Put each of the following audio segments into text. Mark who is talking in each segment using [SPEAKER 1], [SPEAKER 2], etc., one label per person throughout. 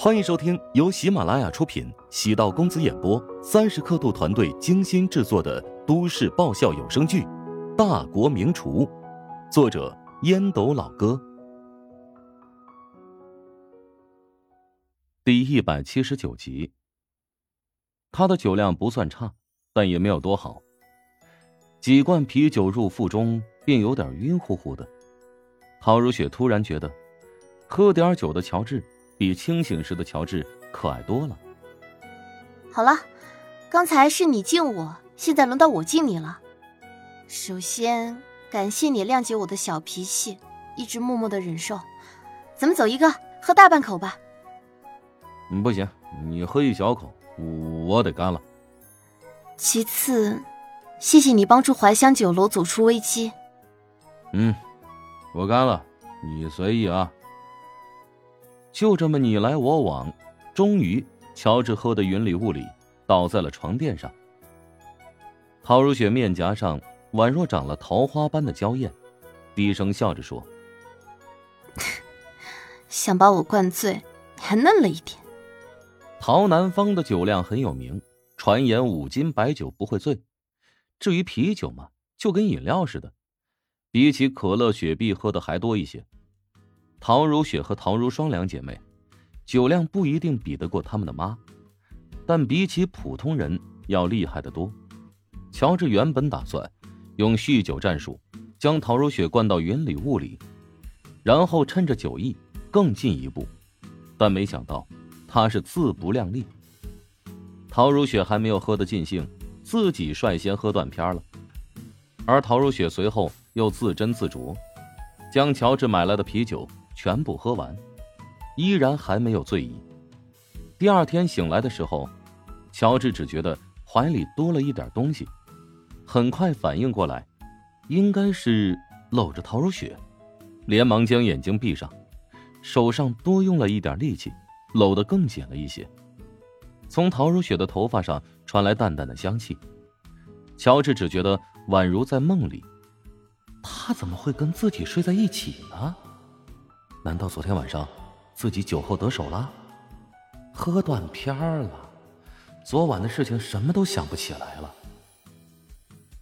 [SPEAKER 1] 欢迎收听由喜马拉雅出品、喜道公子演播、三十刻度团队精心制作的都市爆笑有声剧《大国名厨》，作者烟斗老哥，第一百七十九集。他的酒量不算差，但也没有多好。几罐啤酒入腹中，便有点晕乎乎的。陶如雪突然觉得，喝点酒的乔治比清醒时的乔治可爱多了。
[SPEAKER 2] 好了，刚才是你敬我，现在轮到我敬你了。首先感谢你谅解我的小脾气，一直默默的忍受。咱们走一个，喝大半口吧。
[SPEAKER 1] 嗯，不行，你喝一小口，我得干了。
[SPEAKER 2] 其次。谢谢你帮助怀香酒楼走出危机。
[SPEAKER 1] 嗯，我干了，你随意啊。就这么你来我往，终于，乔治喝得云里雾里，倒在了床垫上。陶如雪面颊上宛若长了桃花般的娇艳，低声笑着说：“
[SPEAKER 2] 想把我灌醉，还嫩了一点。”
[SPEAKER 1] 陶南方的酒量很有名，传言五斤白酒不会醉。至于啤酒嘛，就跟饮料似的，比起可乐、雪碧喝的还多一些。陶如雪和陶如霜两姐妹，酒量不一定比得过他们的妈，但比起普通人要厉害的多。乔治原本打算用酗酒战术将陶如雪灌到云里雾里，然后趁着酒意更进一步，但没想到他是自不量力。陶如雪还没有喝得尽兴。自己率先喝断片了，而陶如雪随后又自斟自酌，将乔治买来的啤酒全部喝完，依然还没有醉意。第二天醒来的时候，乔治只觉得怀里多了一点东西，很快反应过来，应该是搂着陶如雪，连忙将眼睛闭上，手上多用了一点力气，搂得更紧了一些。从陶如雪的头发上传来淡淡的香气，乔治只觉得宛如在梦里。他怎么会跟自己睡在一起呢？难道昨天晚上自己酒后得手了，喝断片儿了？昨晚的事情什么都想不起来了。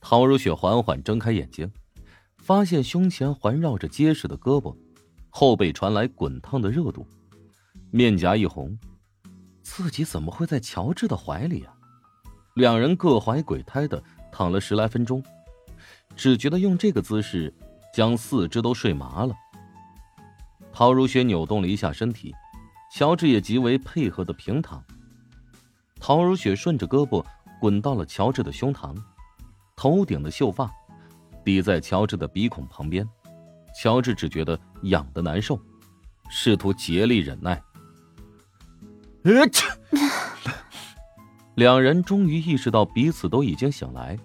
[SPEAKER 1] 陶如雪缓缓睁开眼睛，发现胸前环绕着结实的胳膊，后背传来滚烫的热度，面颊一红。自己怎么会在乔治的怀里啊？两人各怀鬼胎的躺了十来分钟，只觉得用这个姿势将四肢都睡麻了。陶如雪扭动了一下身体，乔治也极为配合的平躺。陶如雪顺着胳膊滚到了乔治的胸膛，头顶的秀发抵在乔治的鼻孔旁边，乔治只觉得痒的难受，试图竭力忍耐。呃，两人终于意识到彼此都已经醒来，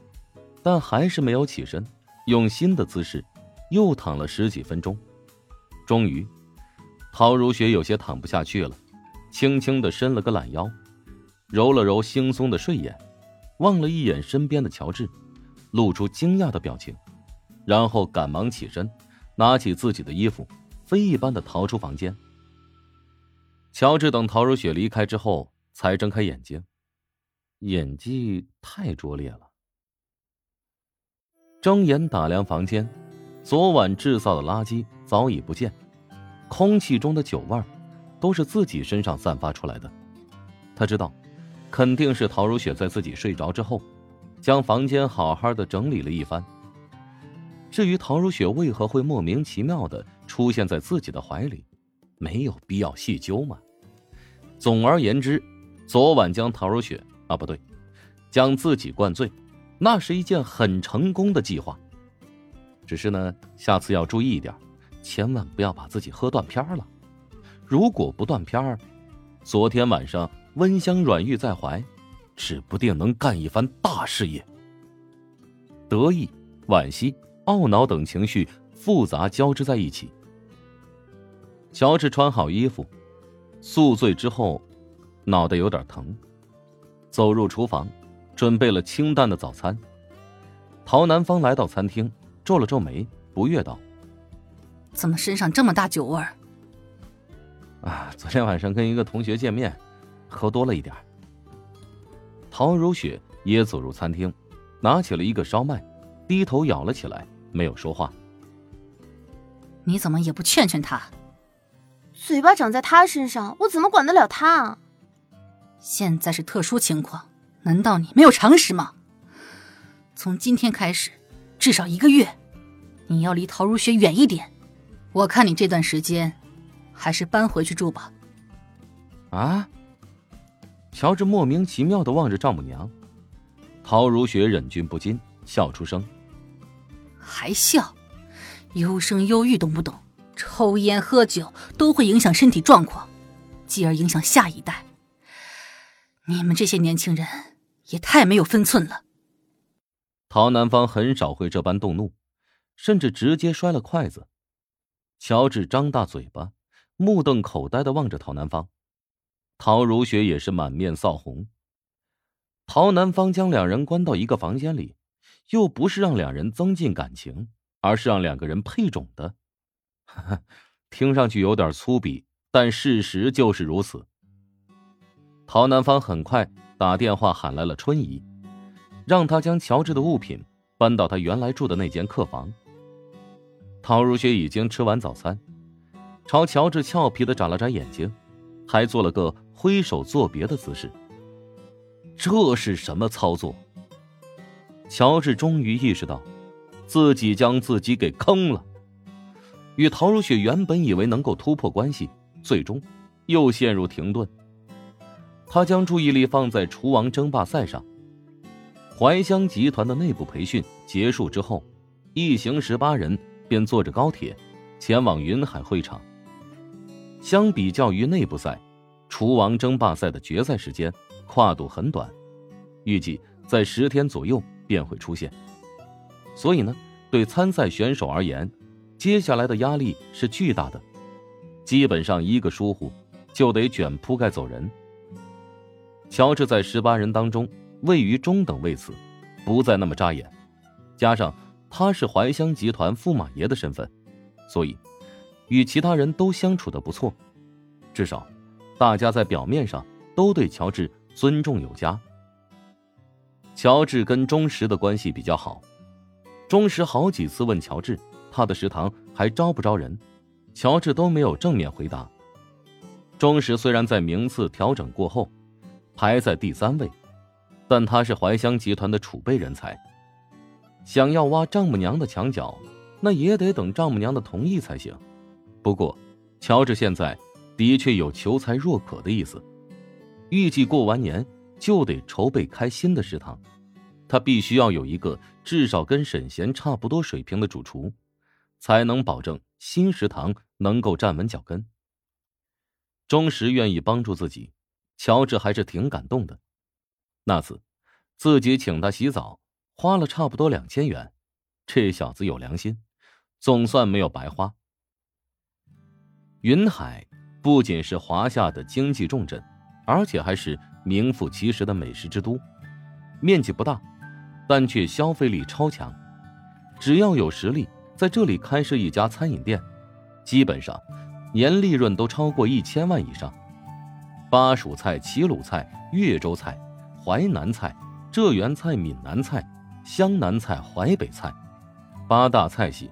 [SPEAKER 1] 但还是没有起身，用新的姿势又躺了十几分钟。终于，陶如雪有些躺不下去了，轻轻的伸了个懒腰，揉了揉惺忪的睡眼，望了一眼身边的乔治，露出惊讶的表情，然后赶忙起身，拿起自己的衣服，飞一般的逃出房间。乔治等陶如雪离开之后，才睁开眼睛，演技太拙劣了。睁眼打量房间，昨晚制造的垃圾早已不见，空气中的酒味儿都是自己身上散发出来的。他知道，肯定是陶如雪在自己睡着之后，将房间好好的整理了一番。至于陶如雪为何会莫名其妙的出现在自己的怀里，没有必要细究嘛。总而言之，昨晚将陶如雪啊不对，将自己灌醉，那是一件很成功的计划。只是呢，下次要注意一点，千万不要把自己喝断片了。如果不断片儿，昨天晚上温香软玉在怀，指不定能干一番大事业。得意、惋惜、懊恼等情绪复杂交织在一起。乔治穿好衣服。宿醉之后，脑袋有点疼，走入厨房，准备了清淡的早餐。陶南方来到餐厅，皱了皱眉，不悦道：“
[SPEAKER 3] 怎么身上这么大酒味儿？”
[SPEAKER 1] 啊，昨天晚上跟一个同学见面，喝多了一点。陶如雪也走入餐厅，拿起了一个烧麦，低头咬了起来，没有说话。
[SPEAKER 3] 你怎么也不劝劝他？
[SPEAKER 2] 嘴巴长在他身上，我怎么管得了他啊？
[SPEAKER 3] 现在是特殊情况，难道你没有常识吗？从今天开始，至少一个月，你要离陶如雪远一点。我看你这段时间，还是搬回去住吧。
[SPEAKER 1] 啊！乔治莫名其妙的望着丈母娘，陶如雪忍俊不禁，笑出声。
[SPEAKER 3] 还笑？优生优育懂不懂？抽烟喝酒都会影响身体状况，继而影响下一代。你们这些年轻人也太没有分寸了。
[SPEAKER 1] 陶南方很少会这般动怒，甚至直接摔了筷子。乔治张大嘴巴，目瞪口呆的望着陶南方，陶如雪也是满面臊红。陶南方将两人关到一个房间里，又不是让两人增进感情，而是让两个人配种的。听上去有点粗鄙，但事实就是如此。陶南方很快打电话喊来了春姨，让他将乔治的物品搬到他原来住的那间客房。陶如雪已经吃完早餐，朝乔治俏皮的眨了眨眼睛，还做了个挥手作别的姿势。这是什么操作？乔治终于意识到，自己将自己给坑了。与陶如雪原本以为能够突破关系，最终又陷入停顿。他将注意力放在厨王争霸赛上。怀香集团的内部培训结束之后，一行十八人。便坐着高铁，前往云海会场。相比较于内部赛，厨王争霸赛的决赛时间跨度很短，预计在十天左右便会出现。所以呢，对参赛选手而言，接下来的压力是巨大的，基本上一个疏忽就得卷铺盖走人。乔治在十八人当中位于中等位次，不再那么扎眼，加上。他是怀香集团驸马爷的身份，所以与其他人都相处的不错，至少大家在表面上都对乔治尊重有加。乔治跟钟石的关系比较好，钟石好几次问乔治他的食堂还招不招人，乔治都没有正面回答。钟石虽然在名次调整过后排在第三位，但他是怀香集团的储备人才。想要挖丈母娘的墙角，那也得等丈母娘的同意才行。不过，乔治现在的确有求才若渴的意思，预计过完年就得筹备开新的食堂，他必须要有一个至少跟沈贤差不多水平的主厨，才能保证新食堂能够站稳脚跟。钟石愿意帮助自己，乔治还是挺感动的。那次，自己请他洗澡。花了差不多两千元，这小子有良心，总算没有白花。云海不仅是华夏的经济重镇，而且还是名副其实的美食之都。面积不大，但却消费力超强。只要有实力，在这里开设一家餐饮店，基本上年利润都超过一千万以上。巴蜀菜、齐鲁菜、越州菜、淮南菜、浙园菜、闽南菜。湘南菜、淮北菜，八大菜系，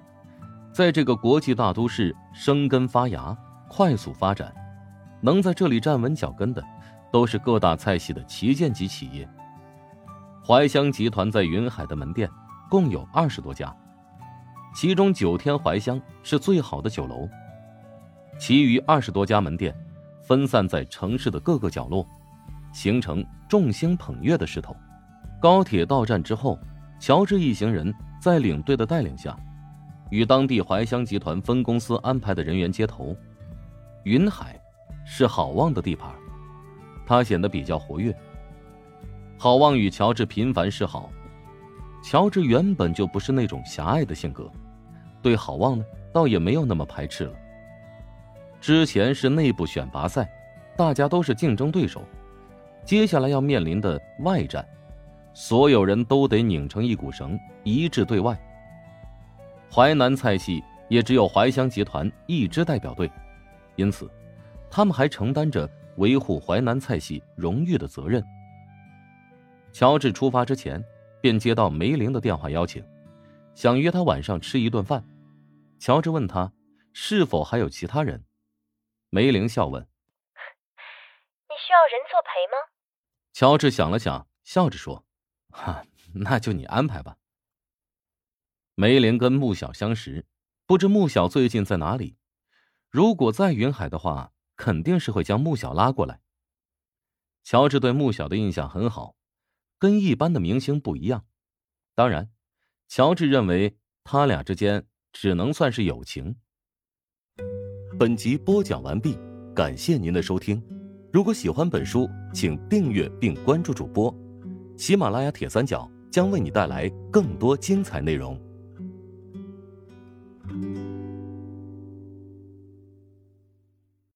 [SPEAKER 1] 在这个国际大都市生根发芽、快速发展，能在这里站稳脚跟的，都是各大菜系的旗舰级企业。怀香集团在云海的门店共有二十多家，其中九天怀香是最好的酒楼，其余二十多家门店分散在城市的各个角落，形成众星捧月的势头。高铁到站之后。乔治一行人在领队的带领下，与当地怀香集团分公司安排的人员接头。云海是郝望的地盘，他显得比较活跃。郝望与乔治频繁示好，乔治原本就不是那种狭隘的性格，对郝望呢，倒也没有那么排斥了。之前是内部选拔赛，大家都是竞争对手，接下来要面临的外战。所有人都得拧成一股绳，一致对外。淮南菜系也只有淮香集团一支代表队，因此，他们还承担着维护淮南菜系荣誉的责任。乔治出发之前，便接到梅玲的电话邀请，想约他晚上吃一顿饭。乔治问他是否还有其他人，梅玲笑问：“
[SPEAKER 4] 你需要人作陪吗？”
[SPEAKER 1] 乔治想了想，笑着说：“哈，那就你安排吧。”梅林跟穆小相识，不知穆小最近在哪里。如果在云海的话，肯定是会将穆小拉过来。乔治对穆小的印象很好。跟一般的明星不一样，当然，乔治认为他俩之间只能算是友情。本集播讲完毕，感谢您的收听。如果喜欢本书，请订阅并关注主播。喜马拉雅铁三角将为你带来更多精彩内容。